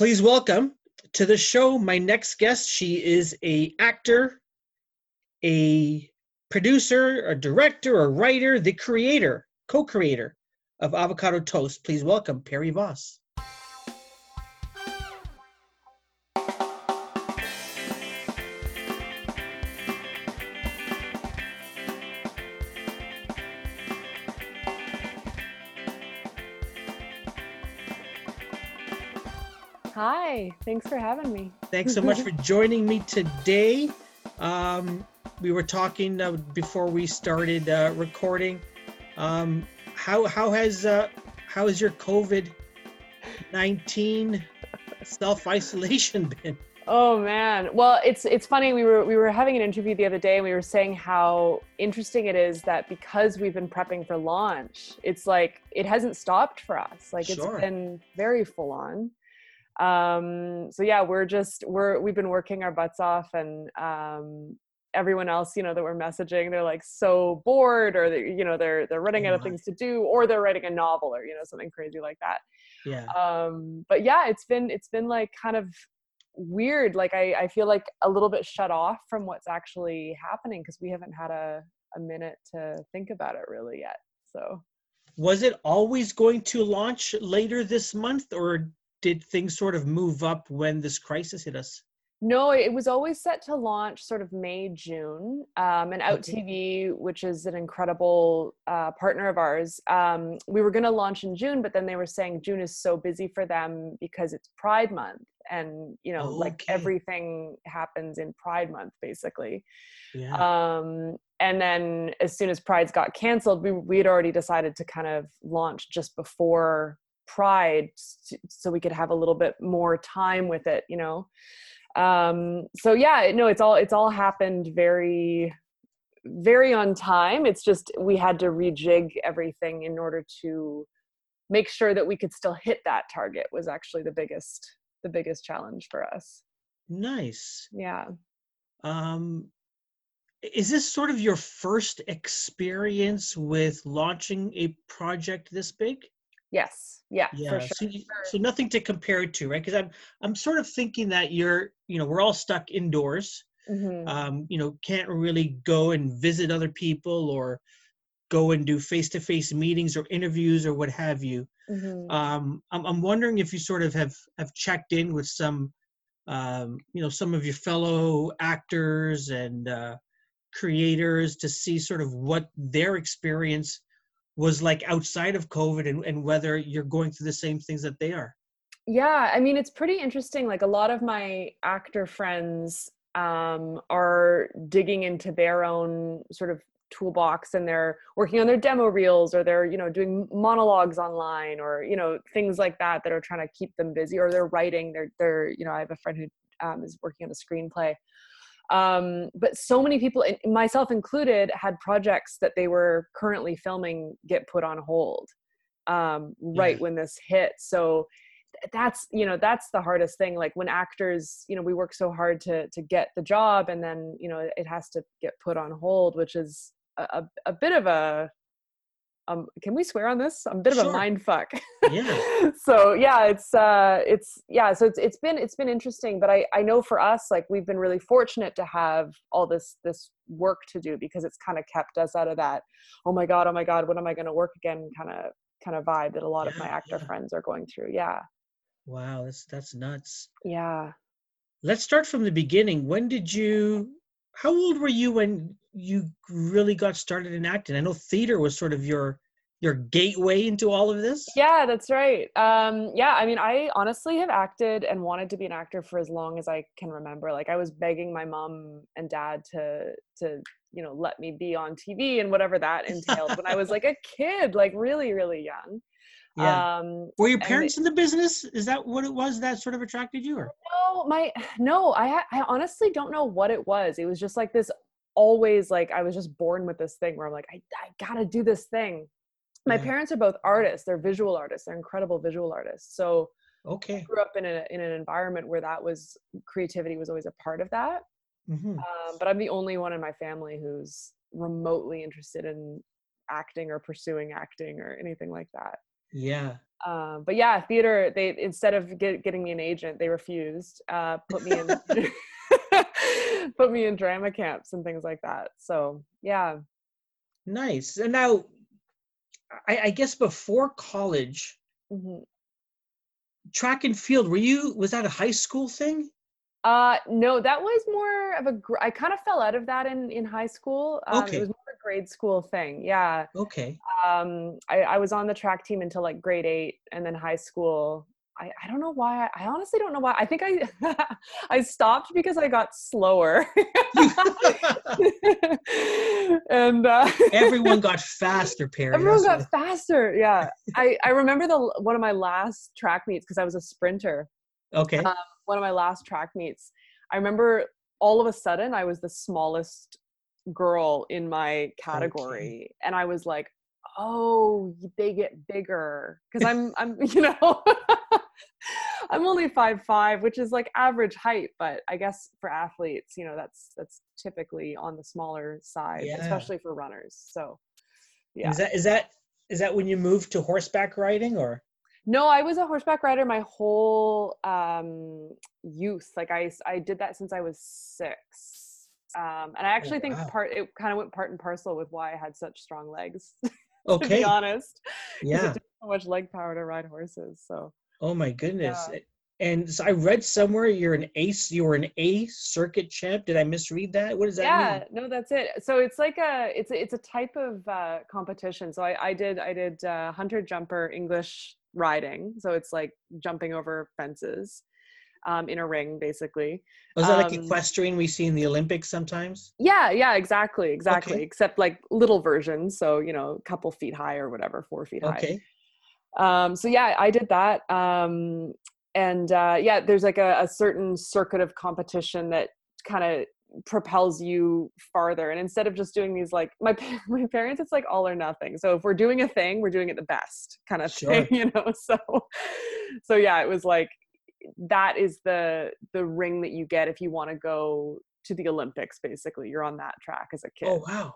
Please welcome to the show my next guest. She is a actor, a producer, a director, a writer, the creator, co-creator of Avocado Toast. Please welcome Perrie Voss. Hi, thanks for having me. Thanks so much for joining me today. Um, we were talking uh, before we started uh, recording. Um, how how has uh, how has your COVID nineteen self isolation been? Oh man. Well, it's it's funny. We were we were having an interview the other day and we were saying how interesting it is that because we've been prepping for launch, it's like it hasn't stopped for us. Like Sure. it's been very full on. Um so yeah, we're just we're we've been working our butts off and um everyone else, you know, that we're messaging, they're like so bored or they you know, they're they're running out of things to do or they're writing a novel or you know, something crazy like that. Yeah. um but yeah it's been it's been like kind of weird like i i feel like a little bit shut off from what's actually happening because we haven't had a a minute to think about it really yet so Was it always going to launch later this month, or did things sort of move up when this crisis hit us? no it was always set to launch sort of may june um and out Okay. tv which is an incredible uh, partner of ours um we were going to launch in june but then they were saying june is so busy for them because it's pride month and you know like Okay. everything happens in pride month basically Yeah. um and then as soon as pride's got canceled we we had already decided to kind of launch just before pride so we could have a little bit more time with it you know um so yeah no it's all it's all happened very very on time it's just we had to rejig everything in order to make sure that we could still hit that target was actually the biggest the biggest challenge for us nice. yeah Um, is this sort of your first experience with launching a project this big? Yes yeah, Yeah. for sure So, so nothing to compare it to, right? Because I'm I'm sort of thinking that you're, you know, we're all stuck indoors. Mhm. Um, you know, can't really go and visit other people or go and do face-to-face meetings or interviews or what have you. Mhm. Um, I'm I'm wondering if you sort of have have checked in with some, um, you know, some of your fellow actors and uh, creators to see sort of what their experience was like outside of COVID and, and whether you're going through the same things that they are. Yeah, I mean, it's pretty interesting. Like a lot of my actor friends um, are digging into their own sort of toolbox and they're working on their demo reels or they're, you know, doing monologues online or, you know, things like that that are trying to keep them busy or they're writing. They're, they're, you know, I have a friend who um, is working on a screenplay. Um, but so many people, myself included, had projects that they were currently filming get put on hold um, right Yeah. when this hit. So that's you know that's the hardest thing like when actors you know we work so hard to to get the job and then you know it has to get put on hold which is a, a, a bit of a um can we swear on this i'm a bit of Sure. a mind fuck Yeah. so yeah it's uh it's yeah so it's it's been it's been interesting but i i know for us like we've been really fortunate to have all this this work to do because it's kind of kept us out of that oh my god oh my god when am i going to work again kind of kind of vibe that a lot of my actor yeah. friends are going through yeah Wow, that's that's nuts. yeah Let's start from the beginning. When did you how old were you when you really got started in acting? I know theater was sort of your your gateway into all of this. Yeah, that's right. Um, yeah, I mean, I honestly have acted and wanted to be an actor for as long as I can remember. Like, I was begging my mom and dad to to you know let me be on TV and whatever that entailed when I was like a kid, like really really young. Yeah. Um, Were your parents in the business? Is that what it was that sort of attracted you? Or no, my no, I I honestly don't know what it was. It was just like this. Always like I was just born with this thing where I'm like I I gotta do this thing. My Yeah. parents are both artists. They're visual artists. They're incredible visual artists. So okay. I grew up in a in an environment where that was creativity was always a part of that. hmm Um, but I'm the only one in my family who's remotely interested in acting or pursuing acting or anything like that. Yeah. Uh, but yeah, theater. They instead of get, getting me an agent, they refused. Uh, put me in put me in drama camps and things like that. So yeah. Nice. And now, I, I guess before college, hmm track and field. Were you? Was that a high school thing? Uh, no, that was more of a. gr- I kind of fell out of that in in high school. Um, Okay. It was more a grade school thing. Yeah. Okay. um I, I was on the track team until like grade eight and then high school I, I don't know why I honestly don't know why I think I I stopped because I got slower and uh, Everyone got faster, Perrie. everyone got faster yeah I I remember the one of my last track meets because I was a sprinter okay. um, one of my last track meets I remember all of a sudden I was the smallest girl in my category and I was like oh they get bigger because I'm I'm you know I'm only five five which is like average height but I guess for athletes you know that's that's typically on the smaller side Yeah. especially for runners so yeah Is that is that is that when you moved to horseback riding or? No, I was a horseback rider my whole um, youth. Like I I did that since I was six, um, and I actually think wow. part it kind of went part and parcel with why I had such strong legs. to Okay. be honest, Yeah. it took so much leg power to ride horses. So Oh my goodness. Yeah. And so I read somewhere you're an ace. You were an A circuit champ. Did I misread that? What does that mean? yeah, mean? no, that's it. So it's like a, it's a, it's a type of uh, competition. So I, I did, I did uh, hunter jumper English riding. So it's like jumping over fences um, in a ring, basically. Was that like Um, equestrian we see in the Olympics sometimes? Yeah, yeah, exactly, exactly. Okay. Except like little versions, so you know, a couple feet high or whatever, four feet high. Okay. high. Um, so yeah, I did that. Um, and uh, yeah, there's like a, a certain circuit of competition that kind of propels you farther. And instead of just doing these like my my parents, it's like all or nothing. So if we're doing a thing, we're doing it the best kind of Sure. thing, you know. So so yeah, it was like that is the the ring that you get if you want to go to the Olympics. Basically, you're on that track as a kid. Oh wow.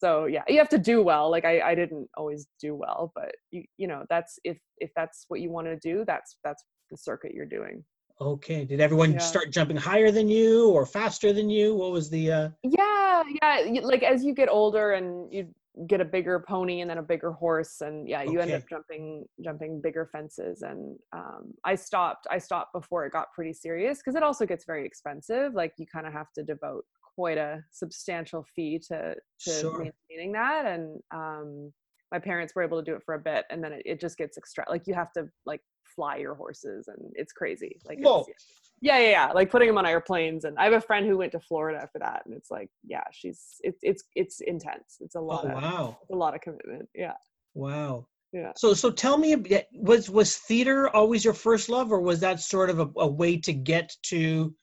So yeah, you have to do well. Like I, I didn't always do well, but you you know that's if if that's what you want to do, that's that's the circuit you're doing. Okay. Did everyone Yeah. start jumping higher than you or faster than you? What was the uh Yeah, yeah. Like as you get older and you get a bigger pony and then a bigger horse, and yeah, you end up jumping jumping bigger fences. And um, I stopped. I stopped before it got pretty serious because it also gets very expensive. Like you kind of have to devote quite a substantial fee to to Sure. maintaining that. And um, my parents were able to do it for a bit, and then it, it just gets extra. Like you have to like fly your horses, and it's crazy. Like Whoa. it's, yeah, yeah, yeah. Like putting them on airplanes, and I have a friend who went to Florida for that, and it's like, yeah, she's it's it's it's intense. It's a lot Oh of wow. it's a lot of commitment. Yeah, Wow. yeah. So so tell me a bit, was was theater always your first love or was that sort of a, a way to get to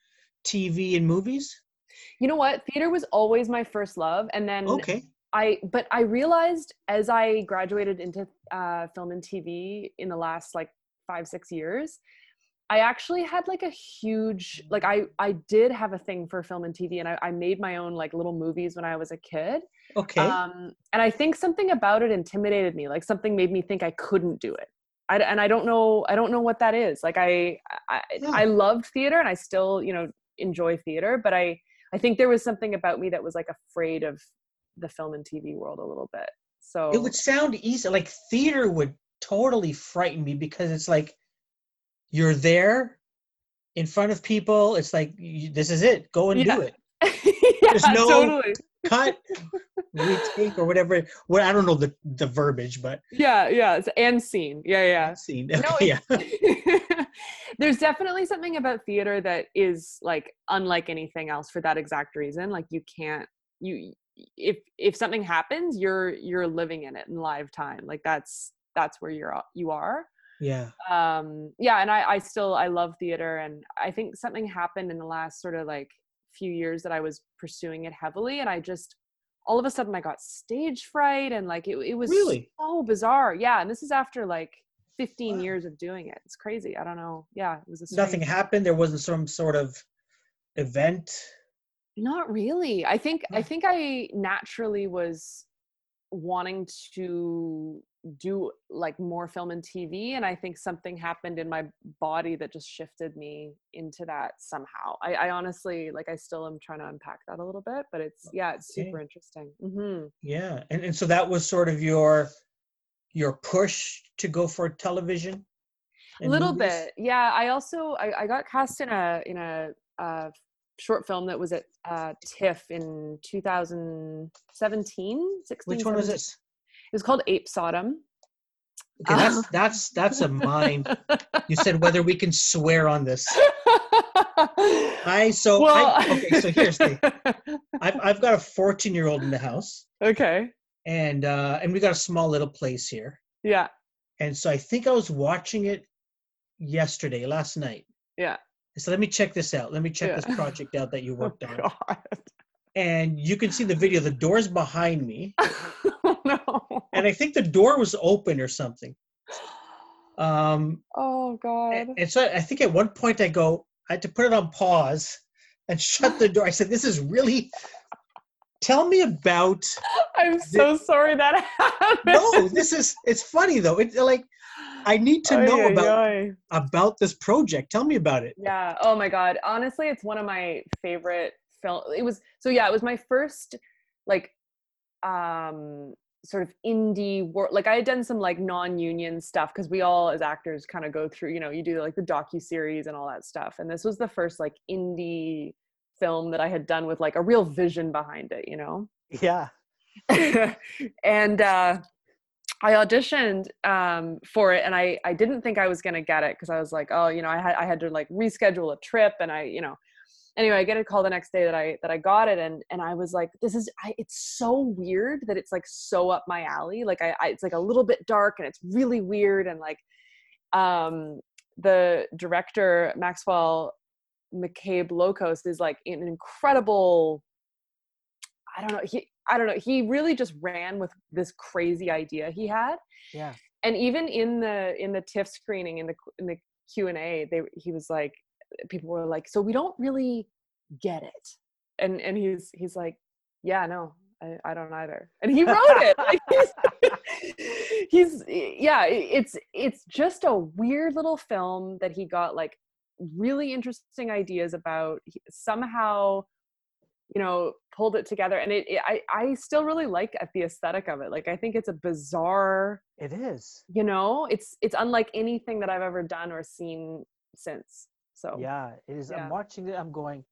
TV and movies? You know what? Theater was always my first love, and then Okay. I but I realized as I graduated into uh, film and TV in the last like five six years, I actually had like a huge like I I did have a thing for film and TV, and I, I made my own like little movies when I was a kid. Okay. Um, and I think something about it intimidated me. Like something made me think I couldn't do it. I, and I don't know. I don't know what that is. Like I, I, Yeah. I loved theater, and I still, you know, enjoy theater. But I, I think there was something about me that was like afraid of the film and TV world a little bit. So it would sound easy like theater would totally frighten me because it's like you're there in front of people it's like you, this is it go and Yeah. do it yeah, There's no- totally. Cut retake or whatever what i don't know the the verbiage but Yeah, yeah, it's- and scene. Yeah, yeah. scene. No, okay, yeah. There's definitely something about theater that is like unlike anything else for that exact reason. Like you can't you if if something happens you're you're living in it in live time. Like that's that's where you're you are. Yeah. Um yeah and i i still i love theater and i think something happened in the last sort of like few years that i was pursuing it heavily and i just all of a sudden i got stage fright and like it, it was Really? so bizarre. Yeah and this is after like 15 Wow. years of doing it. It's crazy. I don't know. Yeah it was a nothing happened? There wasn't some sort of event? Not really. I think i think i naturally was wanting to do like more film and tv and i think something happened in my body that just shifted me into that somehow i, I honestly like i still am trying to unpack that a little bit but it's yeah it's super interesting hmm Yeah, and and so that was sort of your your push to go for television. a little movies? bit yeah i also I, I got cast in a in a uh, short film that was at uh, tiff in 2017 16 Which one was 17. this? it was called Apésodom Okay, that's that's that's a mind. You said whether we can swear on this. I so well, I, okay. So here's the. I've I've got a 14 year old in the house, okay and uh and we got a small little place here, yeah and so I think I was watching it yesterday, last night. yeah So let me check this out. Let me check Yeah. this project out that you oh, worked on. God. And you can see the video. The door's behind me, oh no and I think the door was open or something. Um, oh god and, and so I think at one point I go, I had to put it on pause and shut the door. I said, "This is really." Tell me about. i'm so sorry that happened No, this is. It's funny though. It's like I need to know ay, about ay. about this project. Tell me about it. Yeah. Oh my god. Honestly, it's one of my favorite film. It was so yeah. It was my first like um sort of indie work. Like I had done some like non-union stuff because we all as actors kind of go through. You know, you do like the docu series and all that stuff. And this was the first like indie film that I had done with like a real vision behind it. You know. Yeah. and uh, I auditioned um, for it, and I I didn't think I was gonna get it because I was like, oh, you know, I had I had to like reschedule a trip, and I, you know, anyway, I get a call the next day that I that I got it, and and I was like, this is I, it's so weird that it's like so up my alley. Like I, I it's like a little bit dark, and it's really weird, and like um the director Maxwell McCabe-Lokos is like an incredible I don't know. He I don't know. He really just ran with this crazy idea he had. Yeah. And even in the in the TIFF screening in the in the Q and A, they he was like, people were like, so we don't really get it. And and he's he's like, yeah, no, I, I don't either. And he wrote it. Like he's, he's eh, yeah. It's it's just a weird little film that he got like really interesting ideas about. He, somehow you know pulled it together and it, it i i still really like the aesthetic of it like i think it's a bizarre It is. you know it's it's unlike anything that i've ever done or seen since so Yeah, it is. Yeah. I'm watching it. I'm going.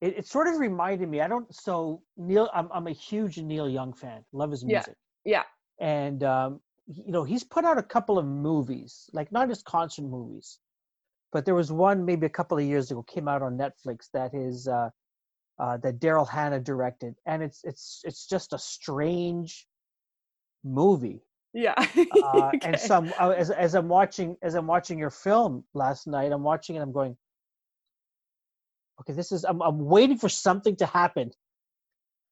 It, it sort of reminded me. I don't. So Neil, I'm I'm a huge Neil Young fan. Love his music. yeah. yeah. And um, you know, he's put out a couple of movies, like not just concert movies, but there was one maybe a couple of years ago came out on Netflix that is uh, uh, that Daryl Hannah directed, and it's it's it's just a strange movie. Yeah uh, Okay. and some uh, as as I'm watching as I'm watching your film last night, I'm watching it. I'm going, okay, this is. I'm I'm waiting for something to happen.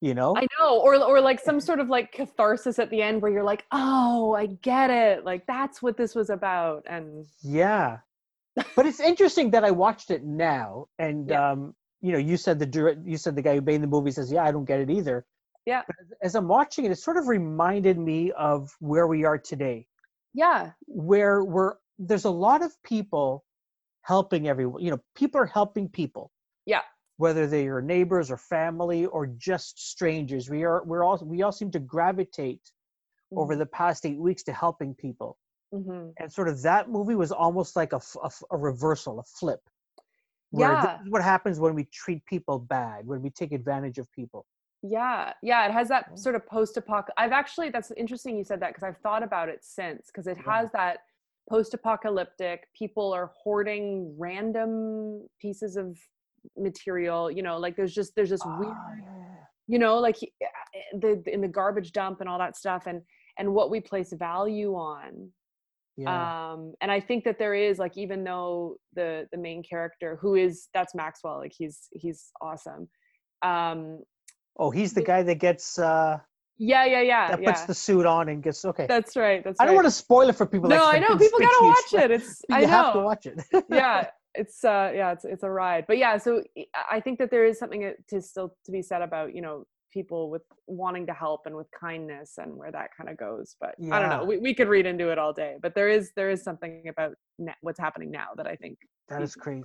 You know, i know or or like some sort of like catharsis at the end where you're like oh i get it like that's what this was about and yeah. But it's interesting that I watched it now, and Yeah. um, you know, you said the direct, you said the guy who made the movie says, yeah, I don't get it either. Yeah. But as- I'm watching it, it sort of reminded me of where we are today. yeah where we're there's a lot of people helping everyone you know people are helping people Yeah. whether they are neighbors or family or just strangers we are we're all we all seem to gravitate over the past eight weeks to helping people hmm and sort of that movie was almost like a a reversal a flip Yeah. what happens when we treat people bad when we take advantage of people Yeah, yeah, it has that sort of post-apoc. I've actually that's interesting you said that because I've thought about it since because it Yeah. has that post-apocalyptic. People are hoarding random pieces of material. You know, like there's just there's this weird, Ah, yeah, you know, like eh, the in the garbage dump and all that stuff, and and what we place value on. yeah. Um, and I think that there is like even though the the main character who is that's Maxwell, like he's he's awesome. Um, oh he's the guy that gets uh yeah, yeah, yeah, that yeah. puts the suit on and gets okay That's right. That's I don't right. want to spoil it for people. No, like No, I know people gotta watch it. It's You I have to watch it. yeah, it's uh yeah, it's it's a ride. But yeah, so I- think that there is something uh, to still to be said about you know people with wanting to help and with kindness and where that kind of goes. But I don't know. We, we could read into it all day, but there is there is something about what's happening now that I think That is crazy.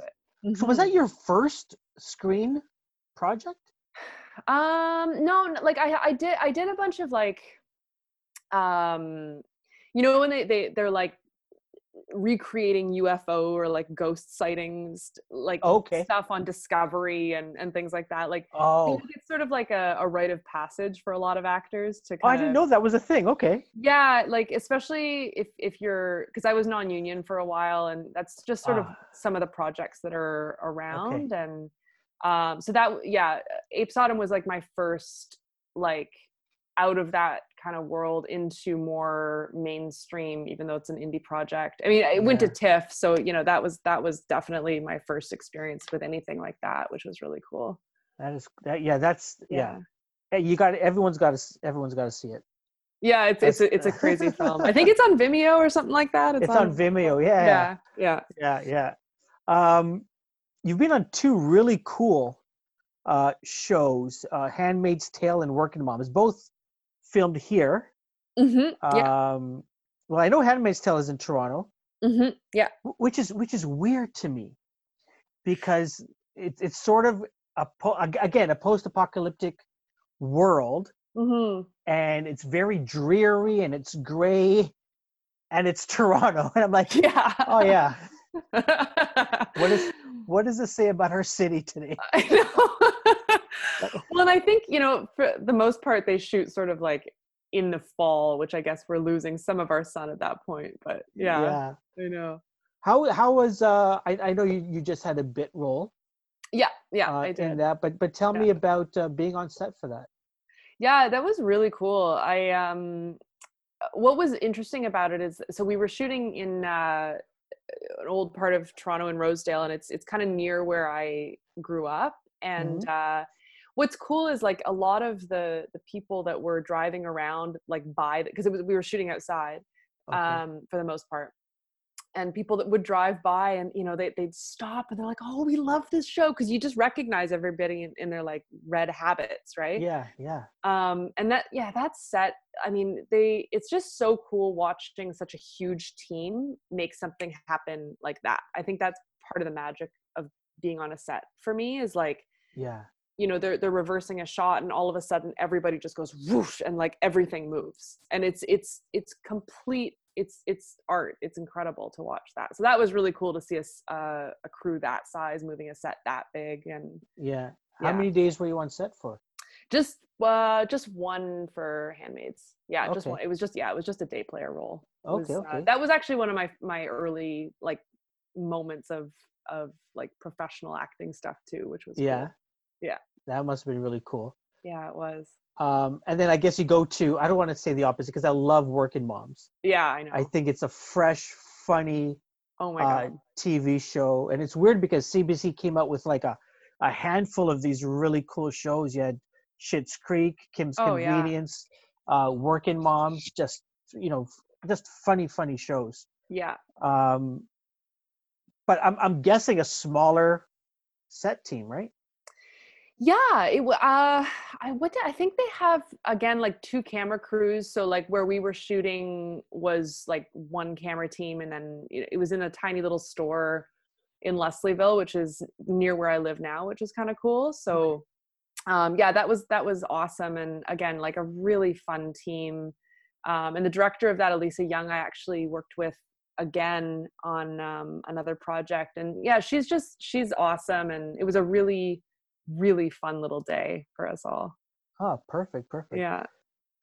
So was that your first screen project? Um, no, like I I did I did a bunch of like um you know when they, they they're like recreating UFO or like ghost sightings like Okay. stuff on Discovery and and things like that. Like Oh, it's sort of like a, a rite of passage for a lot of actors to kind oh I didn't know that was a thing. Okay. yeah like especially if if you're because i was non-union for a while and that's just sort of Ah. some of the projects that are around and um so that yeah Apésodom was like my first like out of that kind of world into more mainstream even though it's an indie project i mean i went to tiff so you know that was that was definitely my first experience with anything like that which was really cool That is that. Yeah, that's yeah. yeah Hey, You got everyone's got to everyone's got to see it. yeah it's it's a, it's a crazy film i think it's on vimeo or something like that It's, on, Vimeo. Yeah, yeah yeah yeah, yeah. Um, you've been on two really cool uh, shows, uh, *Handmaid's Tale* and *Working Moms*, both filmed here. hmm yeah. Um, well, I know *Handmaid's Tale* is in Toronto, hmm Yeah. which is which is weird to me because it's it's sort of a po- again a post-apocalyptic world, hmm and it's very dreary and it's gray, and it's Toronto, and I'm like, Yeah. oh yeah, what is- what does this say about our city today? I know. well, and I think you know, for the most part, they shoot sort of like in the fall, which I guess we're losing some of our sun at that point. But yeah, yeah. I know. How how was uh I, I know you, you just had a bit role Yeah, yeah, uh, I in did. that, but but tell me about uh, being on set for that. Yeah, that was really cool. I um what was interesting about it is so we were shooting in uh an old part of Toronto and Rosedale and it's it's kind of near where I grew up. And uh what's cool is like a lot of the the people that were driving around like by because it was we were shooting outside Okay. um for the most part and people that would drive by and you know they, they'd stop and they're like oh we love this show because you just recognize everybody in, in their like red habits right? Yeah, yeah, um and that yeah that's set i mean they it's just so cool watching such a huge team make something happen like that. I think that's part of the magic of being on a set. For me is like yeah. you know they're they're reversing a shot and all of a sudden everybody just goes whoosh and like everything moves. And it's it's it's complete it's it's art it's incredible to watch that so that was really cool to see a, uh, a crew that size moving a set that big and Yeah. How Yeah. many days were you on set for? just uh just one for handmaids yeah just Okay. one it was just yeah it was just a day player role It Okay, was, uh, okay. that was actually one of my my early like moments of of like professional acting stuff too which was cool. Yeah. Yeah. That must have been really cool. Yeah it was Um, and then I guess you go to I don't want to say the opposite because I love Working Moms. yeah i know I think it's a fresh, funny oh my uh, god TV show, and it's weird because CBC came out with like a a handful of these really cool shows. You had Schitt's Creek, Kim's Oh, yeah. Convenience, uh, Working Moms, just you know, just funny, funny shows. yeah Um, but I'm I'm guessing a smaller set team, right? Yeah, it uh I what did, I think they have again like two camera crews. So like where we were shooting was like one camera team, and then it was in a tiny little store in Leslieville, which is near where I live now, which is kind of cool. So um yeah, that was that was awesome, and again like a really fun team. Um, and the director of that, Aleysa Young, I actually worked with again on um, another project, and yeah, she's just she's awesome, and it was a really really fun little day for us all. Oh, perfect, perfect. Yeah.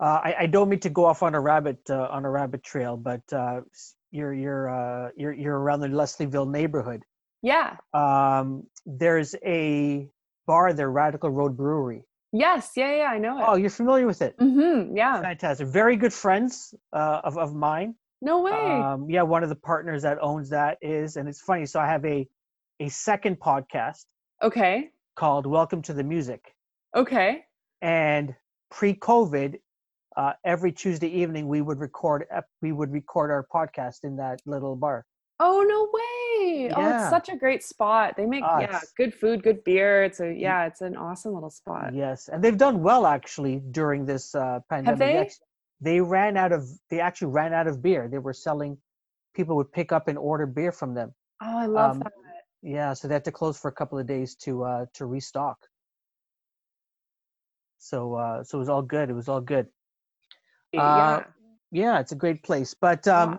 Uh, I, I don't mean to go off on a rabbit uh, on a rabbit trail, but uh, you're you're uh, you're you're around the Leslieville neighborhood. Yeah. Um, there's a bar there, Radical Road Brewery. Yes. Yeah. Yeah. I know it. Oh, you're familiar with it? mm-hmm. Yeah. Fantastic. Very good friends uh, of of mine. No way. Um, yeah, one of the partners that owns that is, and it's funny. So I have a a second podcast okay. Called Welcome to the Music, Okay. and pre-COVID, uh, every Tuesday evening we would record we would record our podcast in that little bar. Oh no way. Really? Oh, it's such a great spot. They make Ah, yeah, good food, good beer. It's a yeah, it's an awesome little spot. Yes, and they've done well actually during this uh, pandemic. they? Yes. They ran out of. They actually ran out of beer. They were selling. People would pick up and order beer from them. Oh, I love Um, that. Yeah, so they had to close for a couple of days to uh, to restock. So uh, so it was all good. It was all good. yeah. uh, Yeah, it's a great place. But um, Yeah.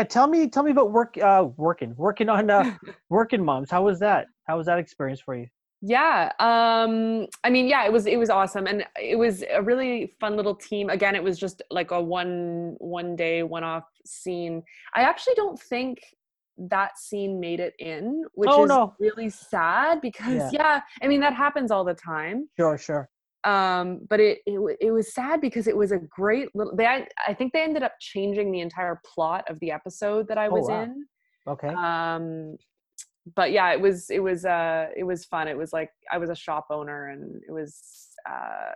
yeah, tell me tell me about work uh, working working on uh, working moms. How was that? How was that experience for you? yeah um i mean yeah it was it was awesome and it was a really fun little team again it was just like a one one day one off scene i actually don't think that scene made it in which Oh, is no. really sad because yeah. i mean that happens all the time Sure, sure. um but it, it it was sad because it was a great little they I, I think they ended up changing the entire plot of the episode that i Oh, was wow. in Okay. um but yeah it was it was uh it was fun it was like i was a shop owner and it was uh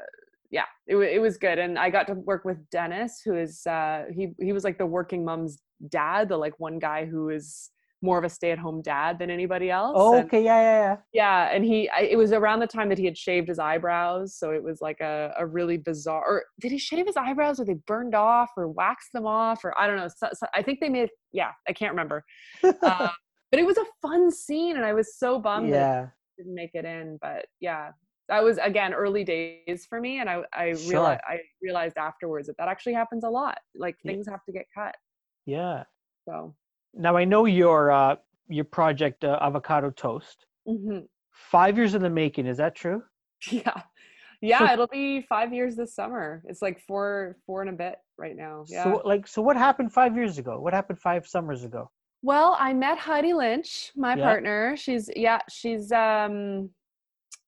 yeah it, it was good and i got to work with dennis who is uh he he was like the working mom's dad the like one guy who is more of a stay-at-home dad than anybody else oh, and- okay. Yeah, yeah, yeah. yeah and he I, it was around the time that he had shaved his eyebrows so it was like a, a really bizarre or did he shave his eyebrows or they burned off or waxed them off or i don't know so, so i think they made yeah i can't remember uh, but it was a fun scene and i was so bummed that yeah. it didn't make it in but yeah that was again early days for me and i i Sure. realized i realized afterwards that that actually happens a lot like Yeah. things have to get cut Yeah. so Now I know your uh, your project uh, avocado toast. mhm. Five years in the making. Is that true? yeah yeah it'll be five years this summer it's like four four and a bit right now yeah So like, so what happened five years ago? What happened five summers ago? well i met heidi lynch my Yeah. partner she's yeah she's um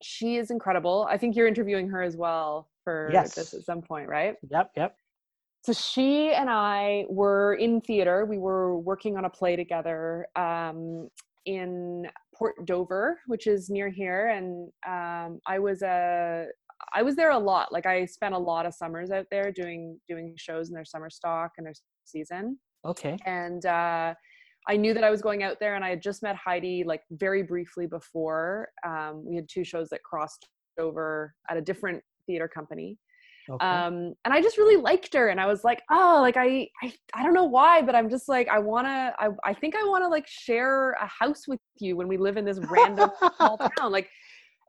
she is incredible i think you're interviewing her as well for yes. this at some point right Yep, yep. so she and i were in theater we were working on a play together um, in port dover which is near here and um, i was a i was there a lot like i spent a lot of summers out there doing doing shows in their summer stock and their season Okay. and uh, I knew that I was going out there, and I had just met Heidi like very briefly before. Um, we had two shows that crossed over at a different theater company, Okay. um, and I just really liked her. And I was like, oh, like I, I, I don't know why, but I'm just like, I wanna, I, I think I wanna like share a house with you when we live in this random small town, like.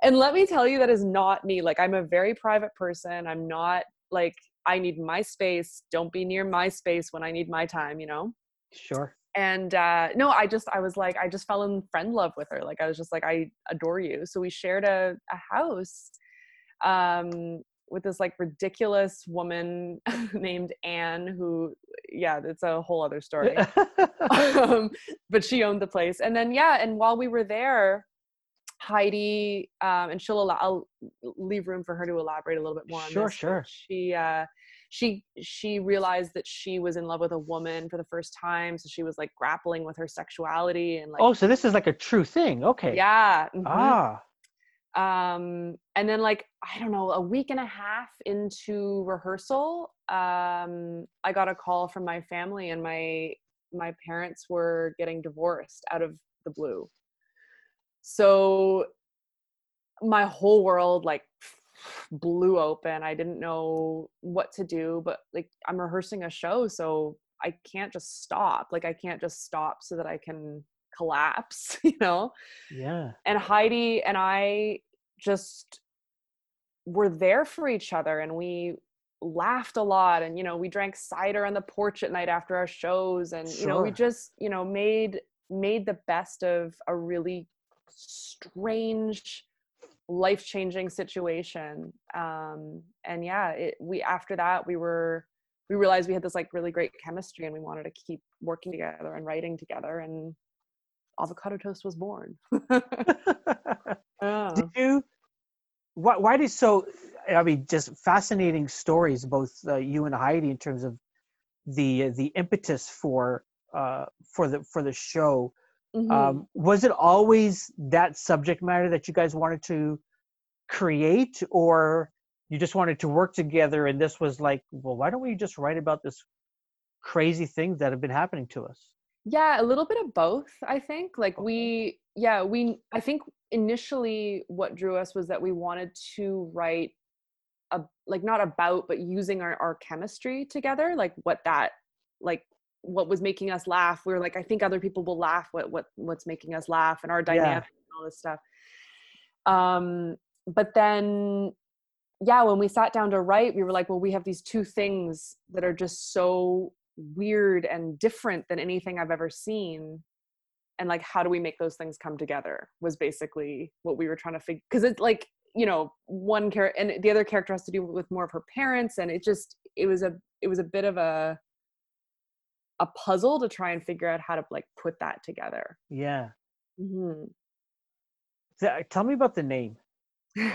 And let me tell you, that is not me. Like, I'm a very private person. I'm not like I need my space. Don't be near my space when I need my time. You know Sure. And uh no i just i was like i just fell in friend love with her like i was just like i adore you. So we shared a, a house um with this like ridiculous woman named anne who yeah it's a whole other story. Um, but she owned the place. And then yeah and while we were there heidi um and she'll allow i'll leave room for her to elaborate a little bit more on Sure, this sure. she uh she she realized that she was in love with a woman for the first time so she was like grappling with her sexuality and like oh, so this is like a true thing. Okay. yeah mhm. Ah. um and then like i don't know a week and a half into rehearsal um i got a call from my family and my my parents were getting divorced out of the blue so my whole world like blew open i didn't know what to do but like i'm rehearsing a show so i can't just stop like i can't just stop so that i can collapse you know Yeah. and Heidi and I just were there for each other and we laughed a lot and you know we drank cider on the porch at night after our shows and you know we just you know made made the best of a really strange life-changing situation um and yeah it we after that we were we realized we had this like really great chemistry and we wanted to keep working together and writing together and avocado toast was born Yeah. Did you? Why? Why did so? I mean, just fascinating stories, both uh, you and Heidi, in terms of the the impetus for uh, for the for the show. Mhm. Um, was it always that subject matter that you guys wanted to create, or you just wanted to work together? And this was like, well, why don't we just write about this crazy things that have been happening to us? Yeah, a little bit of both, I think. Like we yeah, we I think initially what drew us was that we wanted to write a like not about but using our our chemistry together, like what that like what was making us laugh. We were like I think other people will laugh what what what's making us laugh and our dynamic and all this stuff. Um but then yeah, when we sat down to write, we were like, well, we have these two things that are just so weird and different than anything I've ever seen. And like, how do we make those things come together? Was basically what we were trying to figure. Because it's like, you know, one character and the other character has to do with more of her parents, and it just it was a it was a bit of a a puzzle to try and figure out how to like put that together. Yeah. hmm Th- Tell me about the name.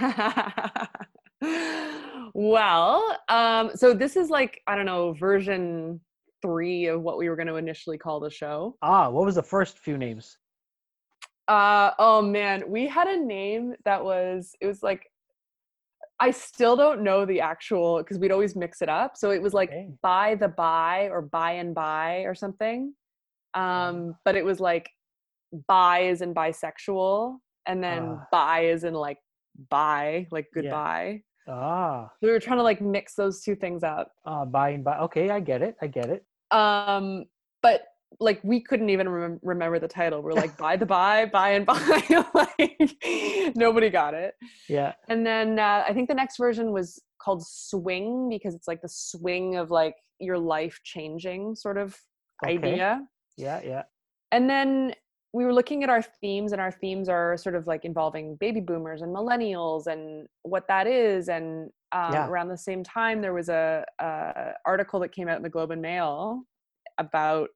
well, um, so this is like I don't know version three of what we were going to initially call the show. Ah, what was the first few names? Uh, oh man, we had a name that was it was like I still don't know the actual because we'd always mix it up. So it was like Okay. by the by or by and by or something. Um, but it was like bi is in bisexual, and then Ah. bi is in like bye, like Yeah. goodbye. Ah, we were trying to like mix those two things up ah, by and by. Okay, I get it. I get it. um but like we couldn't even remem- remember the title we're like by the by by and by like nobody got it Yeah. and then uh, i think the next version was called swing because it's like the swing of like your life changing sort of Okay. idea Yeah. Yeah. and then we were looking at our themes and our themes are sort of like involving baby boomers and millennials and what that is and um, Yeah. around the same time there was a, a article that came out in the globe and mail about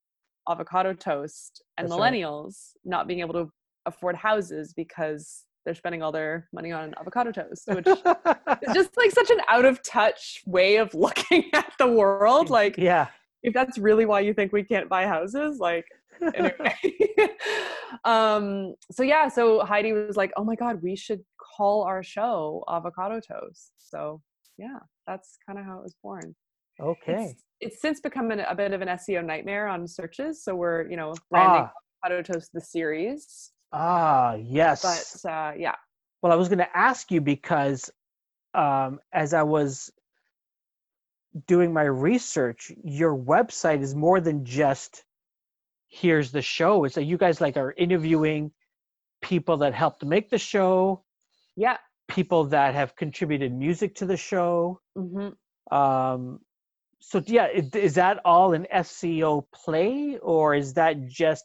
avocado toast and That's right. millennials not being able to afford houses because they're spending all their money on avocado toast which is just like such an out of touch way of looking at the world like yeah. if that's really why you think we can't buy houses like anyway um so yeah so heidi was like oh my god we should call our show avocado toast so yeah that's kind of how it was born okay. it's, it's since become an, a bit of an seo nightmare on searches so we're you know branding Ah, avocado toast the series ah, yes. but uh yeah Well, I was going to ask you because um, as I was doing my research, your website is more than just here's the show. It's that you guys like are interviewing people that helped make the show, yeah people that have contributed music to the show. hmm Um, so yeah, is, that all an SEO play, or is that just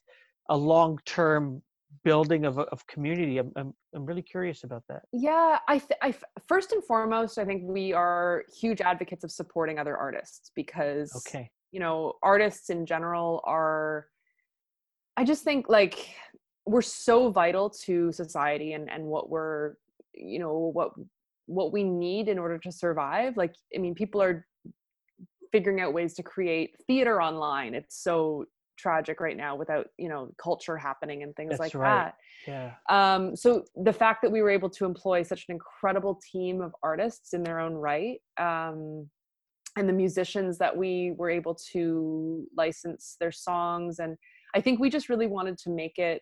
a long-term building of of community? I'm I'm, I'm really curious about that. Yeah, I, th- I first and foremost, I think we are huge advocates of supporting other artists because Okay. you know artists in general are. I just think like we're so vital to society and and what we're you know what what we need in order to survive. Like I mean, people are figuring out ways to create theater online. It's so tragic right now without you know culture happening and things That's like right. that Yeah. um, so the fact that we were able to employ such an incredible team of artists in their own right um, and the musicians that we were able to license their songs and i think we just really wanted to make it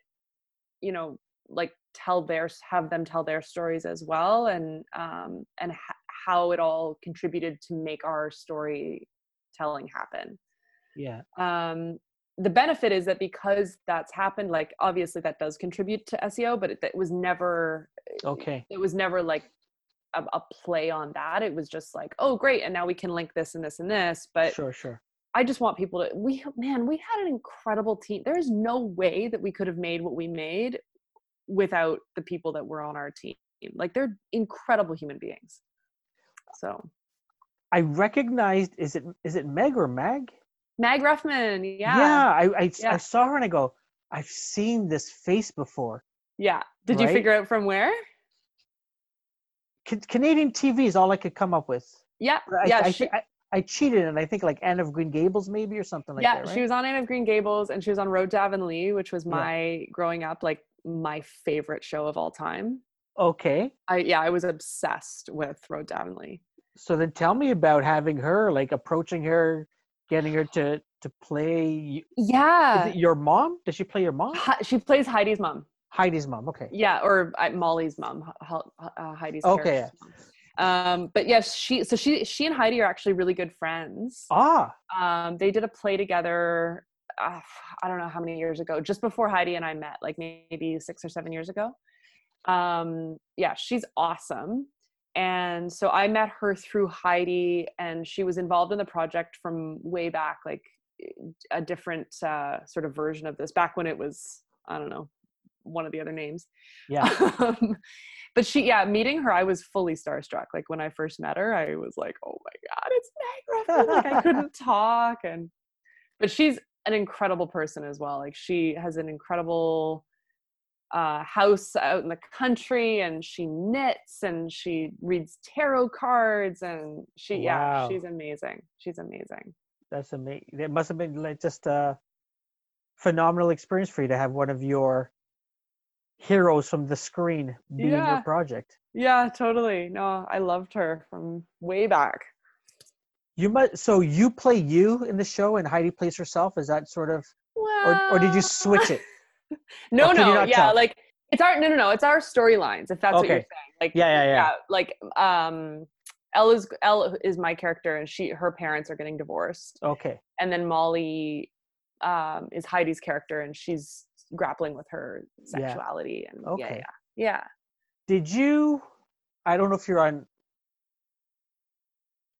you know like tell their have them tell their stories as well and um, and h- how it all contributed to make our storytelling happen Yeah. um the benefit is that because that's happened like obviously that does contribute to seo but it, it was never Okay. it was never like a, a play on that it was just like oh great and now we can link this and this and this but Sure. Sure. i just want people to we man we had an incredible team there is no way that we could have made what we made without the people that were on our team like they're incredible human beings so I recognized. Is it is it Meg or Mag? mag ruffman yeah Yeah. I I, Yeah. I saw her and I go. I've seen this face before. yeah did you figure out from where Ca- Canadian TV is all I could come up with. yeah I, yeah I, she, I, I cheated and I think like Anne of Green Gables maybe or something like yeah, that. Right? she was on Anne of Green Gables and she was on Road to Avonlea, which was Yeah. my growing up like my favorite show of all time. Okay. I yeah, I was obsessed with to Avonlea. So then tell me about having her like approaching her getting her to to play. Is Yeah. it your mom? Does she play your mom? Hi- She plays Heidi's mom. Heidi's mom. Okay. Yeah, or uh, Molly's mom, uh, Heidi's Okay. Um, but yes, she so she she and Heidi are actually really good friends. Ah, Um, they did a play together. Uh, I don't know how many years ago, just before Heidi and I met, like maybe six or seven years ago. Um, yeah, she's awesome. And so I met her through Heidi, and she was involved in the project from way back, like a different uh, sort of version of this, back when it was, I don't know, one of the other names. yeah. Um, but she, yeah, meeting her, I was fully starstruck. Like when I first met her, I was like, "Oh my god, it's Meg Griffin!" Like I couldn't talk, and but she's an incredible person as well. Like she has an incredible uh, house out in the country, and she knits and she reads tarot cards, and she, yeah, she's amazing. She's amazing. That's amazing. It must have been like just a phenomenal experience for you to have one of your heroes from the screen be in Yeah. your project. Yeah, totally. No, I loved her from way back. You must. So you play you in the show, and Heidi plays herself. Is that sort of, or or did you switch it? no you no yeah like it's our no no no it's our storylines if that's what you're saying like Yeah, yeah, yeah. like um Elle is Elle is my character and she her parents are getting divorced Okay. and then Molly um is Heidi's character and she's grappling with her Yeah. sexuality and yeah Okay. yeah yeah Did you? I don't know if you're on.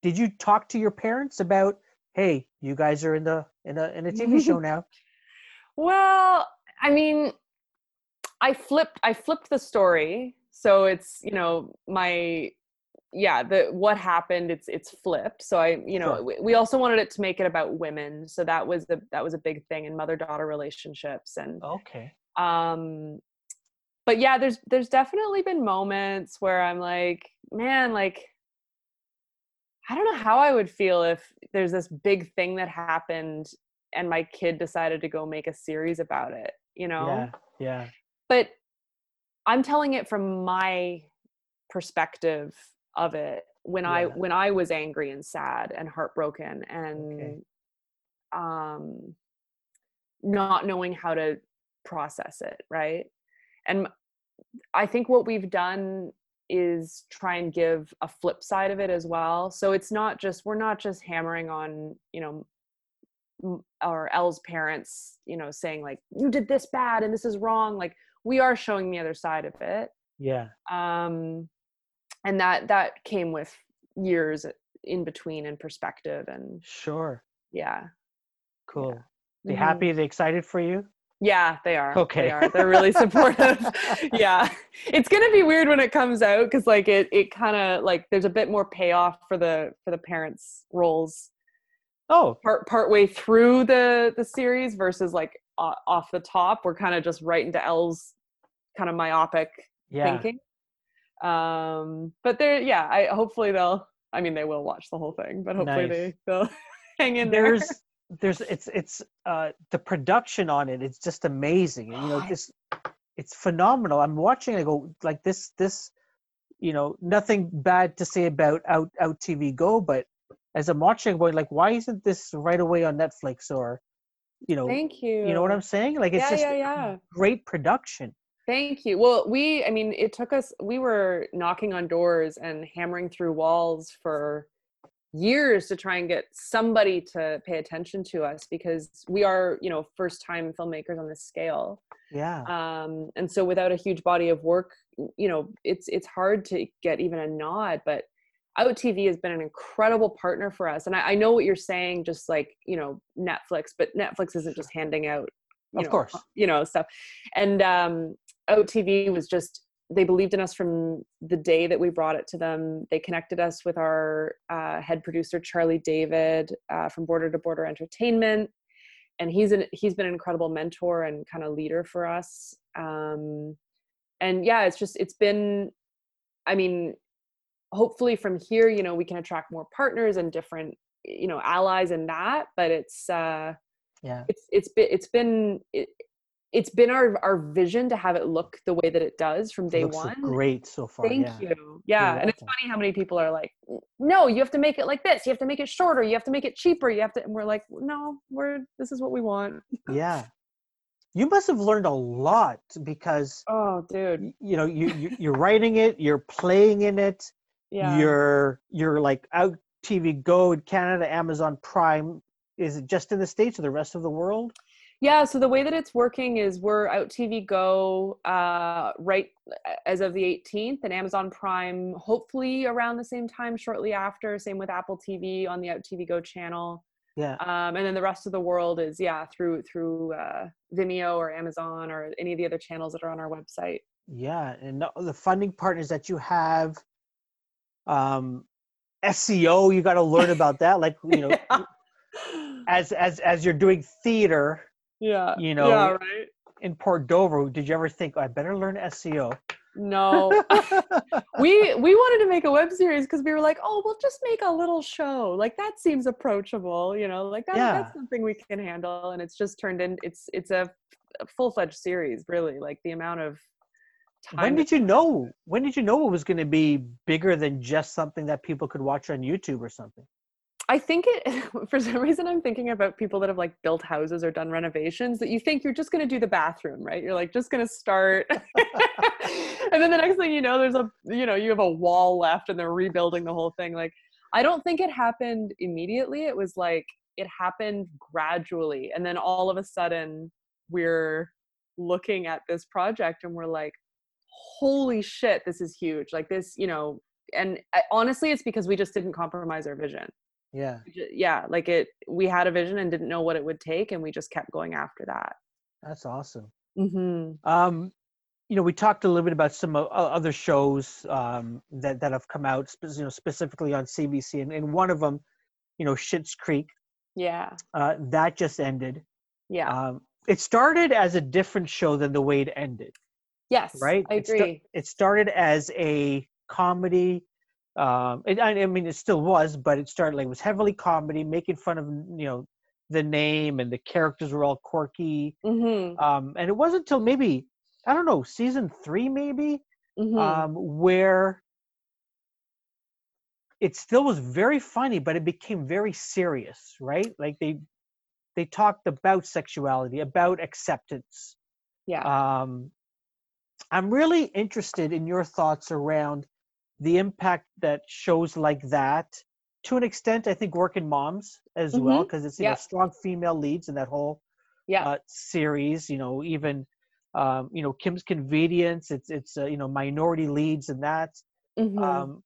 Did you talk to your parents about? Hey, you guys are in the in a in a TV show now. Well, I mean, I flipped I flipped the story. So it's, you know, my yeah, the what happened it's it's flipped. So I, you know, Sure. we, we also wanted it to make it about women. So that was the that was a big thing in mother-daughter relationships and Okay. um but yeah, there's there's definitely been moments where I'm like, man, like I don't know how I would feel if there's this big thing that happened and my kid decided to go make a series about it, you know? Yeah. Yeah. But I'm telling it from my perspective of it when I when I was angry and sad and heartbroken and Okay. um not knowing how to process it, right? And I think what we've done is try and give a flip side of it as well. So it's not just we're not just hammering on, you know, or Elle's parents, you know, saying like you did this bad and this is wrong. Like we are showing the other side of it. Yeah. Um and that that came with years in between and perspective and Sure. yeah. Cool. They Mhm. happy? They excited for you? Yeah, they are. Okay. They are. They're really supportive. yeah. It's gonna be weird when it comes out because like it it kind of like there's a bit more payoff for the for the parents' roles Oh, part part way through the the series versus like o- off the top. We're kind of just right into Elle's kind of myopic yeah. thinking. Um, but they're yeah. I hopefully they'll. I mean, they will watch the whole thing, but hopefully Nice. they they'll hang in there. There's there's it's it's uh the production on it it's just amazing and you know this it's phenomenal i'm watching i go like this this you know nothing bad to say about out out tv go but as i'm watching going like why isn't this right away on netflix or you know Thank you. you know what i'm saying like it's yeah, just yeah, yeah. great production Thank you. Well, we, I mean, it took us, we were knocking on doors and hammering through walls for years to try and get somebody to pay attention to us because we are, you know, first time filmmakers on this scale. yeah Um, and so without a huge body of work, you know, it's, it's hard to get even a nod, but out TV has been an incredible partner for us. And I, I know what you're saying, just like, you know, Netflix, but Netflix isn't just handing out, you Of know, course. you know, stuff. And um, out TV was just they believed in us from the day that we brought it to them. They connected us with our uh, head producer Charlie David uh, from Border to Border Entertainment, and he's an he's been an incredible mentor and kind of leader for us. Um, and yeah, it's just it's been, I mean, hopefully from here, you know, we can attract more partners and different you know allies in that. But it's uh, yeah it's it's been it's been it, it's been our our vision to have it look the way that it does from day Looks one. great so far. Thank yeah. you. Yeah, and it's funny how many people are like, "No, you have to make it like this. You have to make it shorter. You have to make it cheaper. You have to." And we're like, "No, we're this is what we want." Yeah. You must have learned a lot because Oh, dude. you know you, you you're writing it, you're playing in it, Yeah. you're you're like out TV Go in Canada, Amazon Prime. Is it just in the states or the rest of the world? Yeah, so the way that it's working is we're out TV Go uh, right as of the 18th, and Amazon Prime hopefully around the same time, shortly after. Same with Apple TV on the Out TV Go channel, Yeah. um, and then the rest of the world is yeah through through uh, Vimeo or Amazon or any of the other channels that are on our website. Yeah, and the funding partners that you have, um, SEO, you got to learn about that. Like you know, as as as you're doing theater yeah, you know, yeah, right. in Port Dover, did you ever think "Oh, I better learn SEO? No, we we wanted to make a web series because we were like, oh, we'll just make a little show. Like that seems approachable, you know, like that, Yeah. that's something we can handle. And it's just turned in. It's it's a, full fledged series, really. Like the amount of time. when did you know? When did you know it was going to be bigger than just something that people could watch on YouTube or something? I think it for some reason I'm thinking about people that have like built houses or done renovations that you think you're just going to do the bathroom, right? You're like just going to start and then the next thing you know there's a you know you have a wall left and they're rebuilding the whole thing like I don't think it happened immediately. It was like it happened gradually and then all of a sudden we're looking at this project and we're like holy shit this is huge. Like this, you know, and I, honestly it's because we just didn't compromise our vision Yeah, yeah like it we had a vision and didn't know what it would take and we just kept going after that that's awesome. mm-hmm. Um, you know, we talked a little bit about some other shows um, that that have come out, you know, specifically on CBC, and, and one of them, you know, Schitt's Creek, yeah uh, that just ended. yeah Um, it started as a different show than the way it ended. Yes right? i It sta- agree it started as a comedy. Um, it, I I mean, it still was, but it started like it was heavily comedy, making fun of you know the name and the characters were all quirky. mm-hmm. Um, and it wasn't until maybe I don't know season three maybe Mm-hmm. um, where it still was very funny, but it became very serious, right? Like they they talked about sexuality, about acceptance, yeah um, I'm really interested in your thoughts around the impact that shows like that, to an extent, I think working moms as well, because it's you know, strong female leads in that whole yeah uh, series. You know, even um, you know Kim's Convenience. It's it's uh, you know minority leads in that. Mhm. Um,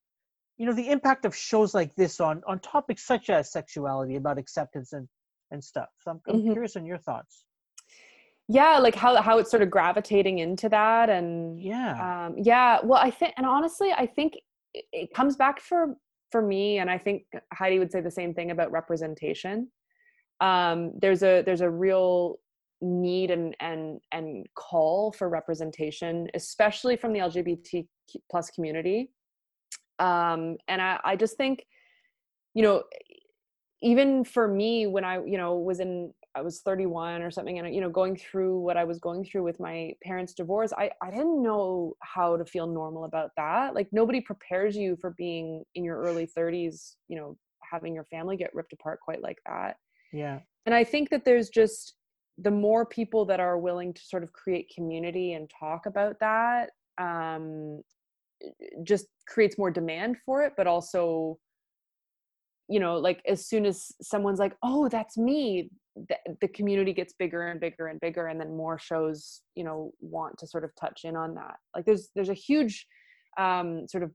you know the impact of shows like this on on topics such as sexuality, about acceptance and and stuff. So I'm, I'm Mhm. curious on your thoughts. Yeah like how how it's sort of gravitating into that and Yeah. um yeah well i think and honestly i think it, it comes back for for me and i think heidi would say the same thing about representation um there's a there's a real need and and and call for representation especially from the lgbt plus community um and i i just think you know even for me when i you know was in i was 31 or something and you know going through what i was going through with my parents divorce i i didn't know how to feel normal about that like nobody prepares you for being in your early 30s you know having your family get ripped apart quite like that yeah. and i think that there's just the more people that are willing to sort of create community and talk about that um just creates more demand for it but also you know like as soon as someone's like oh that's me the, the community gets bigger and bigger and bigger and then more shows you know want to sort of touch in on that like there's there's a huge um sort of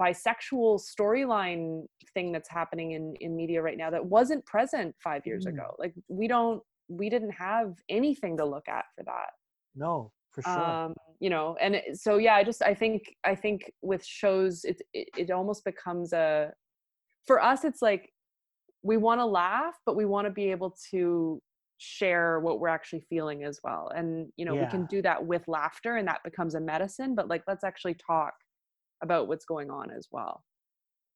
bisexual storyline thing that's happening in in media right now that wasn't present 5 years Mm. ago like we don't we didn't have anything to look at for that No, for sure. um you know and it- so yeah i just i think i think with shows it it, it almost becomes a for us it's like we want to laugh but we want to be able to share what we're actually feeling as well and you know we can do that with laughter and that becomes a medicine but like let's actually talk about what's going on as well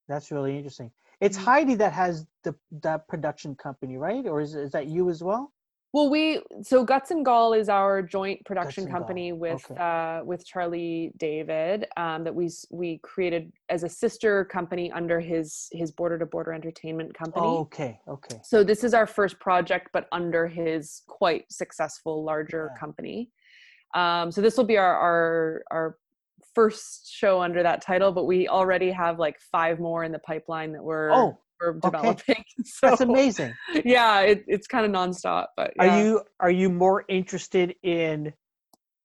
That's really interesting. It's Mhm. Heidi that has the that production company, right? Or is is that you as well? Well, we so Guts and Gall is our joint production and Gall, company with okay. uh, with Charlie David um, that we we created as a sister company under his his Border to Border Entertainment company. Okay, okay. So this is our first project, but under his quite successful larger Yeah. company. Um, so this will be our, our our first show under that title, but we already have like five more in the pipeline that we're Oh, we're developing. So that's amazing. yeah, it, it's kind of nonstop. But Are you are you more interested in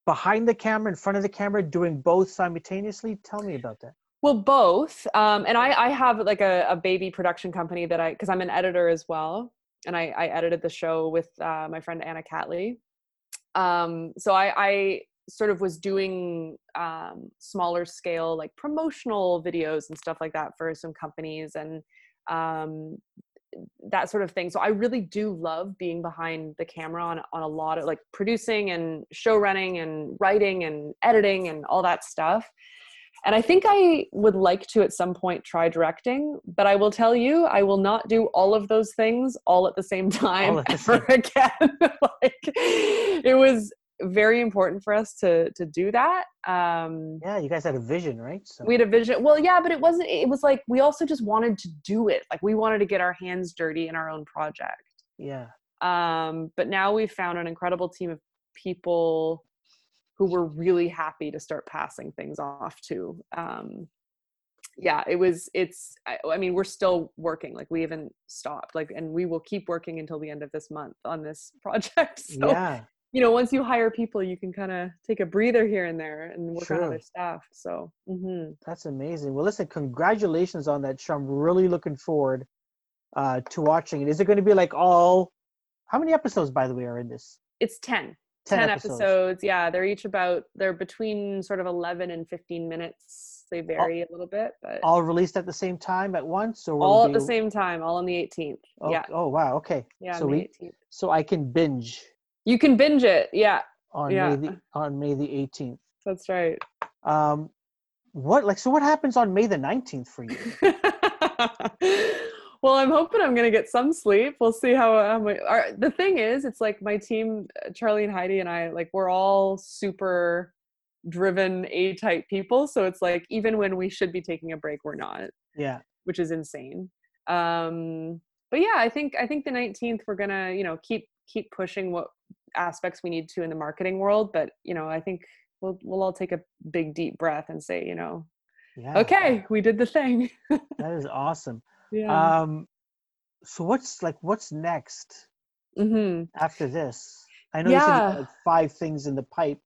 behind the camera, in front of the camera, doing both simultaneously? Tell me about that. Well, both. Um, and I, I have like a, a baby production company that I, because I'm an editor as well, and I, I edited the show with uh, my friend Anna Catley. Um, so I, I sort of was doing um, smaller scale, like promotional videos and stuff like that for some companies and um, that sort of thing. So I really do love being behind the camera on on a lot of like producing and show running and writing and editing and all that stuff. And I think I would like to at some point try directing, but I will tell you, I will not do all of those things all at the same time ever again. like it was very important for us to to do that. Um Yeah, you guys had a vision, right? So we had a vision. Well, yeah, but it wasn't it was like we also just wanted to do it. Like we wanted to get our hands dirty in our own project yeah, um, but now we've found an incredible team of people who were really happy to start passing things off to um, yeah it was it's I, I mean we're still working like we haven't stopped like and we will keep working until the end of this month on this project so yeah. You know once you hire people you can kind of take a breather here and there and work on other staff so hmm That's amazing. Well, listen, congratulations on that show. I'm really looking forward uh, to watching it. Is it going to be like all? How many episodes, by the way, are in this? it's 10 Ten, 10 episodes. yeah they're each about they're between sort of 11 and 15 minutes they vary a little bit but All released at the same time at once, or all at the same time all on the 18th Oh, yeah Oh wow. Okay. yeah So on the we 18th so I can binge you can binge it yeah on Yeah. May the on May the 18th. that's right Um, what like so? What happens on May the 19th for you? well i'm hoping i'm gonna get some sleep we'll see how, my, our, the thing is it's like my team uh, charlie and heidi and i like we're all super driven a type people so it's like even when we should be taking a break we're not Yeah. which is insane. Um, but yeah, I think I think the 19th we're gonna you know keep keep pushing what aspects we need to in the marketing world. But you know, I think we'll we'll all take a big deep breath and say, you know, Yeah. okay, we did the thing. That is awesome. yeah. Um, so what's like what's next hmm after this? I know you said you Yeah. had like five things in the pipe.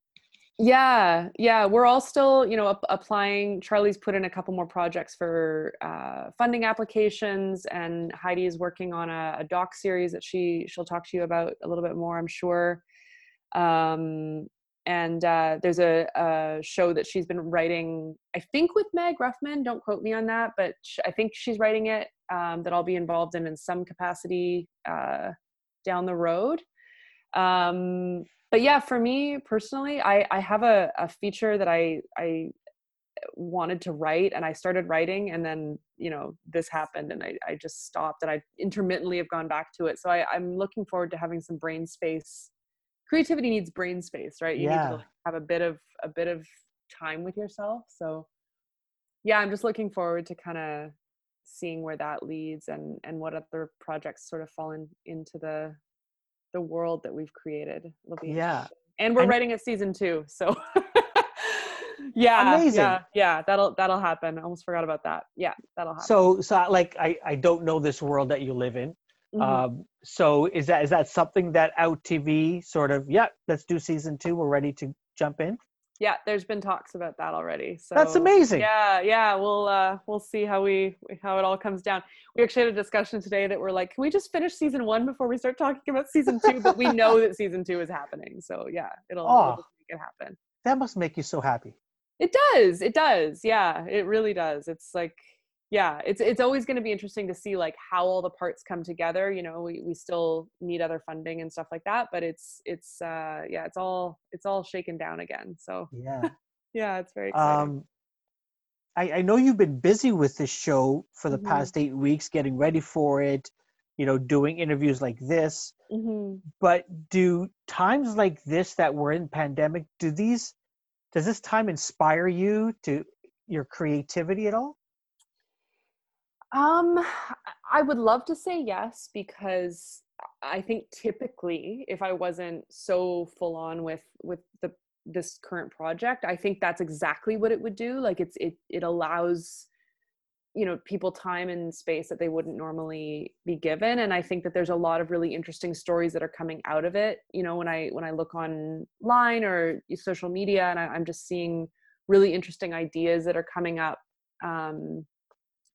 Yeah, yeah, we're all still, you know, ap- applying. Charlie's put in a couple more projects for uh, funding applications, and Heidi is working on a, a doc series that she she'll talk to you about a little bit more, I'm sure. Um, and uh, there's a, a show that she's been writing, I think with Mag Ruffman. Don't quote me on that, but sh- I think she's writing it um, that I'll be involved in in some capacity uh, down the road. Um, but yeah for me personally i i have a, a feature that i i wanted to write and i started writing and then you know this happened and i, I just stopped and i intermittently have gone back to it. So I, i'm looking forward to having some brain space. Creativity needs brain space right? You need to like, have a bit of a bit of time with yourself. So yeah i'm just looking forward to kind of seeing where that leads and and what other projects sort of fall in, into the the world that we've created it'll be Yeah. and we're And- writing a season two so yeah Amazing. yeah yeah that'll that'll happen i almost forgot about that yeah that'll happen So so like I I don't know this world that you live in. Mhm. Um, so is that is that something that Out TV sort of yeah let's do season two we're ready to jump in. Yeah there's been talks about that already so That's amazing. yeah yeah we'll uh we'll see how we how it all comes down we actually had a discussion today that we're like can we just finish season one before we start talking about season two but we know that season two is happening so yeah it'll, it'll Oh. make it happen That must make you so happy. It does. It does. Yeah, it really does. It's like yeah, it's it's always going to be interesting to see like how all the parts come together, you know, we we still need other funding and stuff like that, but it's it's uh yeah, it's all it's all shaken down again. So, Yeah. yeah, it's very exciting. um, I I know you've been busy with this show for the Mhm. past eight weeks, getting ready for it. you know, doing interviews like this. hmm But do times like this that we're in pandemic, do these, does this time inspire you to your creativity at all? Um, I would love to say yes because I think typically, if I wasn't so full on with with the this current project, I think that's exactly what it would do. Like it's it it allows you know people time and space that they wouldn't normally be given and i think that there's a lot of really interesting stories that are coming out of it you know when i when i look online or social media and I, i'm just seeing really interesting ideas that are coming up um,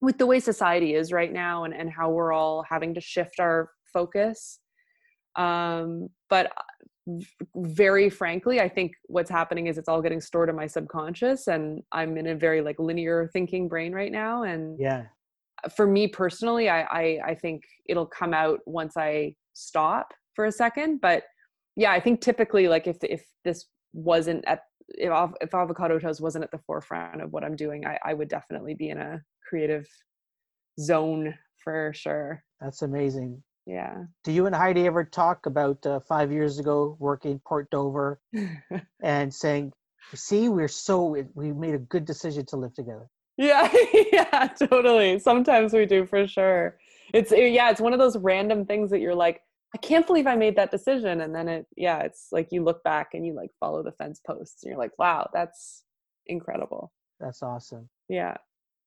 with the way society is right now and, and how we're all having to shift our focus. Um, but very frankly i think what's happening is it's all getting stored in my subconscious and i'm in a very like linear thinking brain right now. And Yeah. for me personally I, I i think it'll come out once i stop for a second. But yeah i think typically like if if this wasn't at if, if avocado toast wasn't at the forefront of what i'm doing i, I would definitely be in a creative zone for sure That's amazing. yeah Do you and Heidi ever talk about uh, five years ago working Port Dover and saying, see, we're so, we made a good decision to live together? yeah yeah totally sometimes we do for sure it's eh, yeah it's one of those random things that you're like i can't believe i made that decision and then it yeah it's like you look back and you like follow the fence posts and you're like wow that's incredible That's awesome. yeah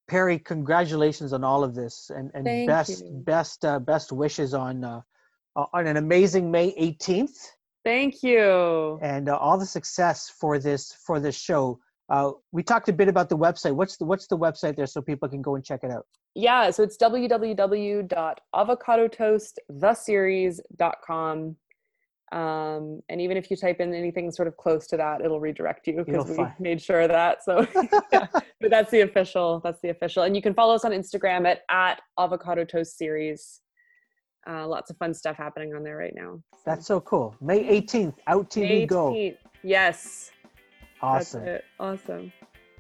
Perrie, congratulations on all of this, and and Thank best you. best uh, best wishes on uh, on an amazing May eighteenth, thank you and uh, all the success for this for this show. Uh, we talked a bit about the website. What's the what's the website there so people can go and check it out? yeah so it's www.avocadotoasttheseries.com um and even if you type in anything sort of close to that it'll redirect you because we find- made sure of that so yeah. but that's the official that's the official and you can follow us on instagram at at avocado toast series uh, lots of fun stuff happening on there right now so. That's so cool. May eighteenth, out TV May go. 18th. yes Awesome. that's it. awesome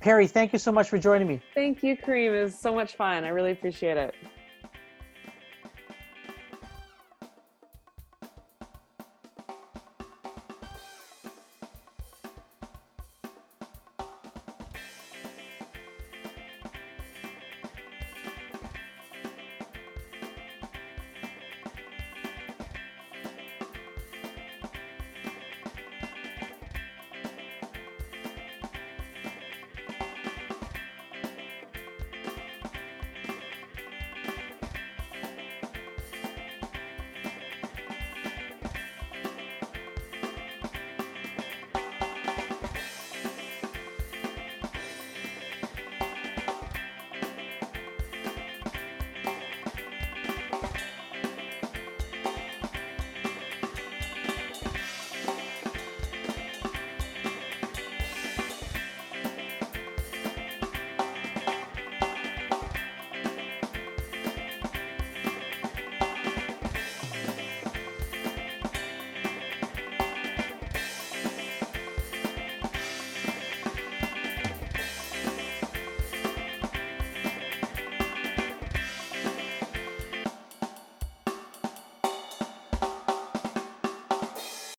Perrie, thank you so much for joining me. thank you kareem it was so much fun i really appreciate it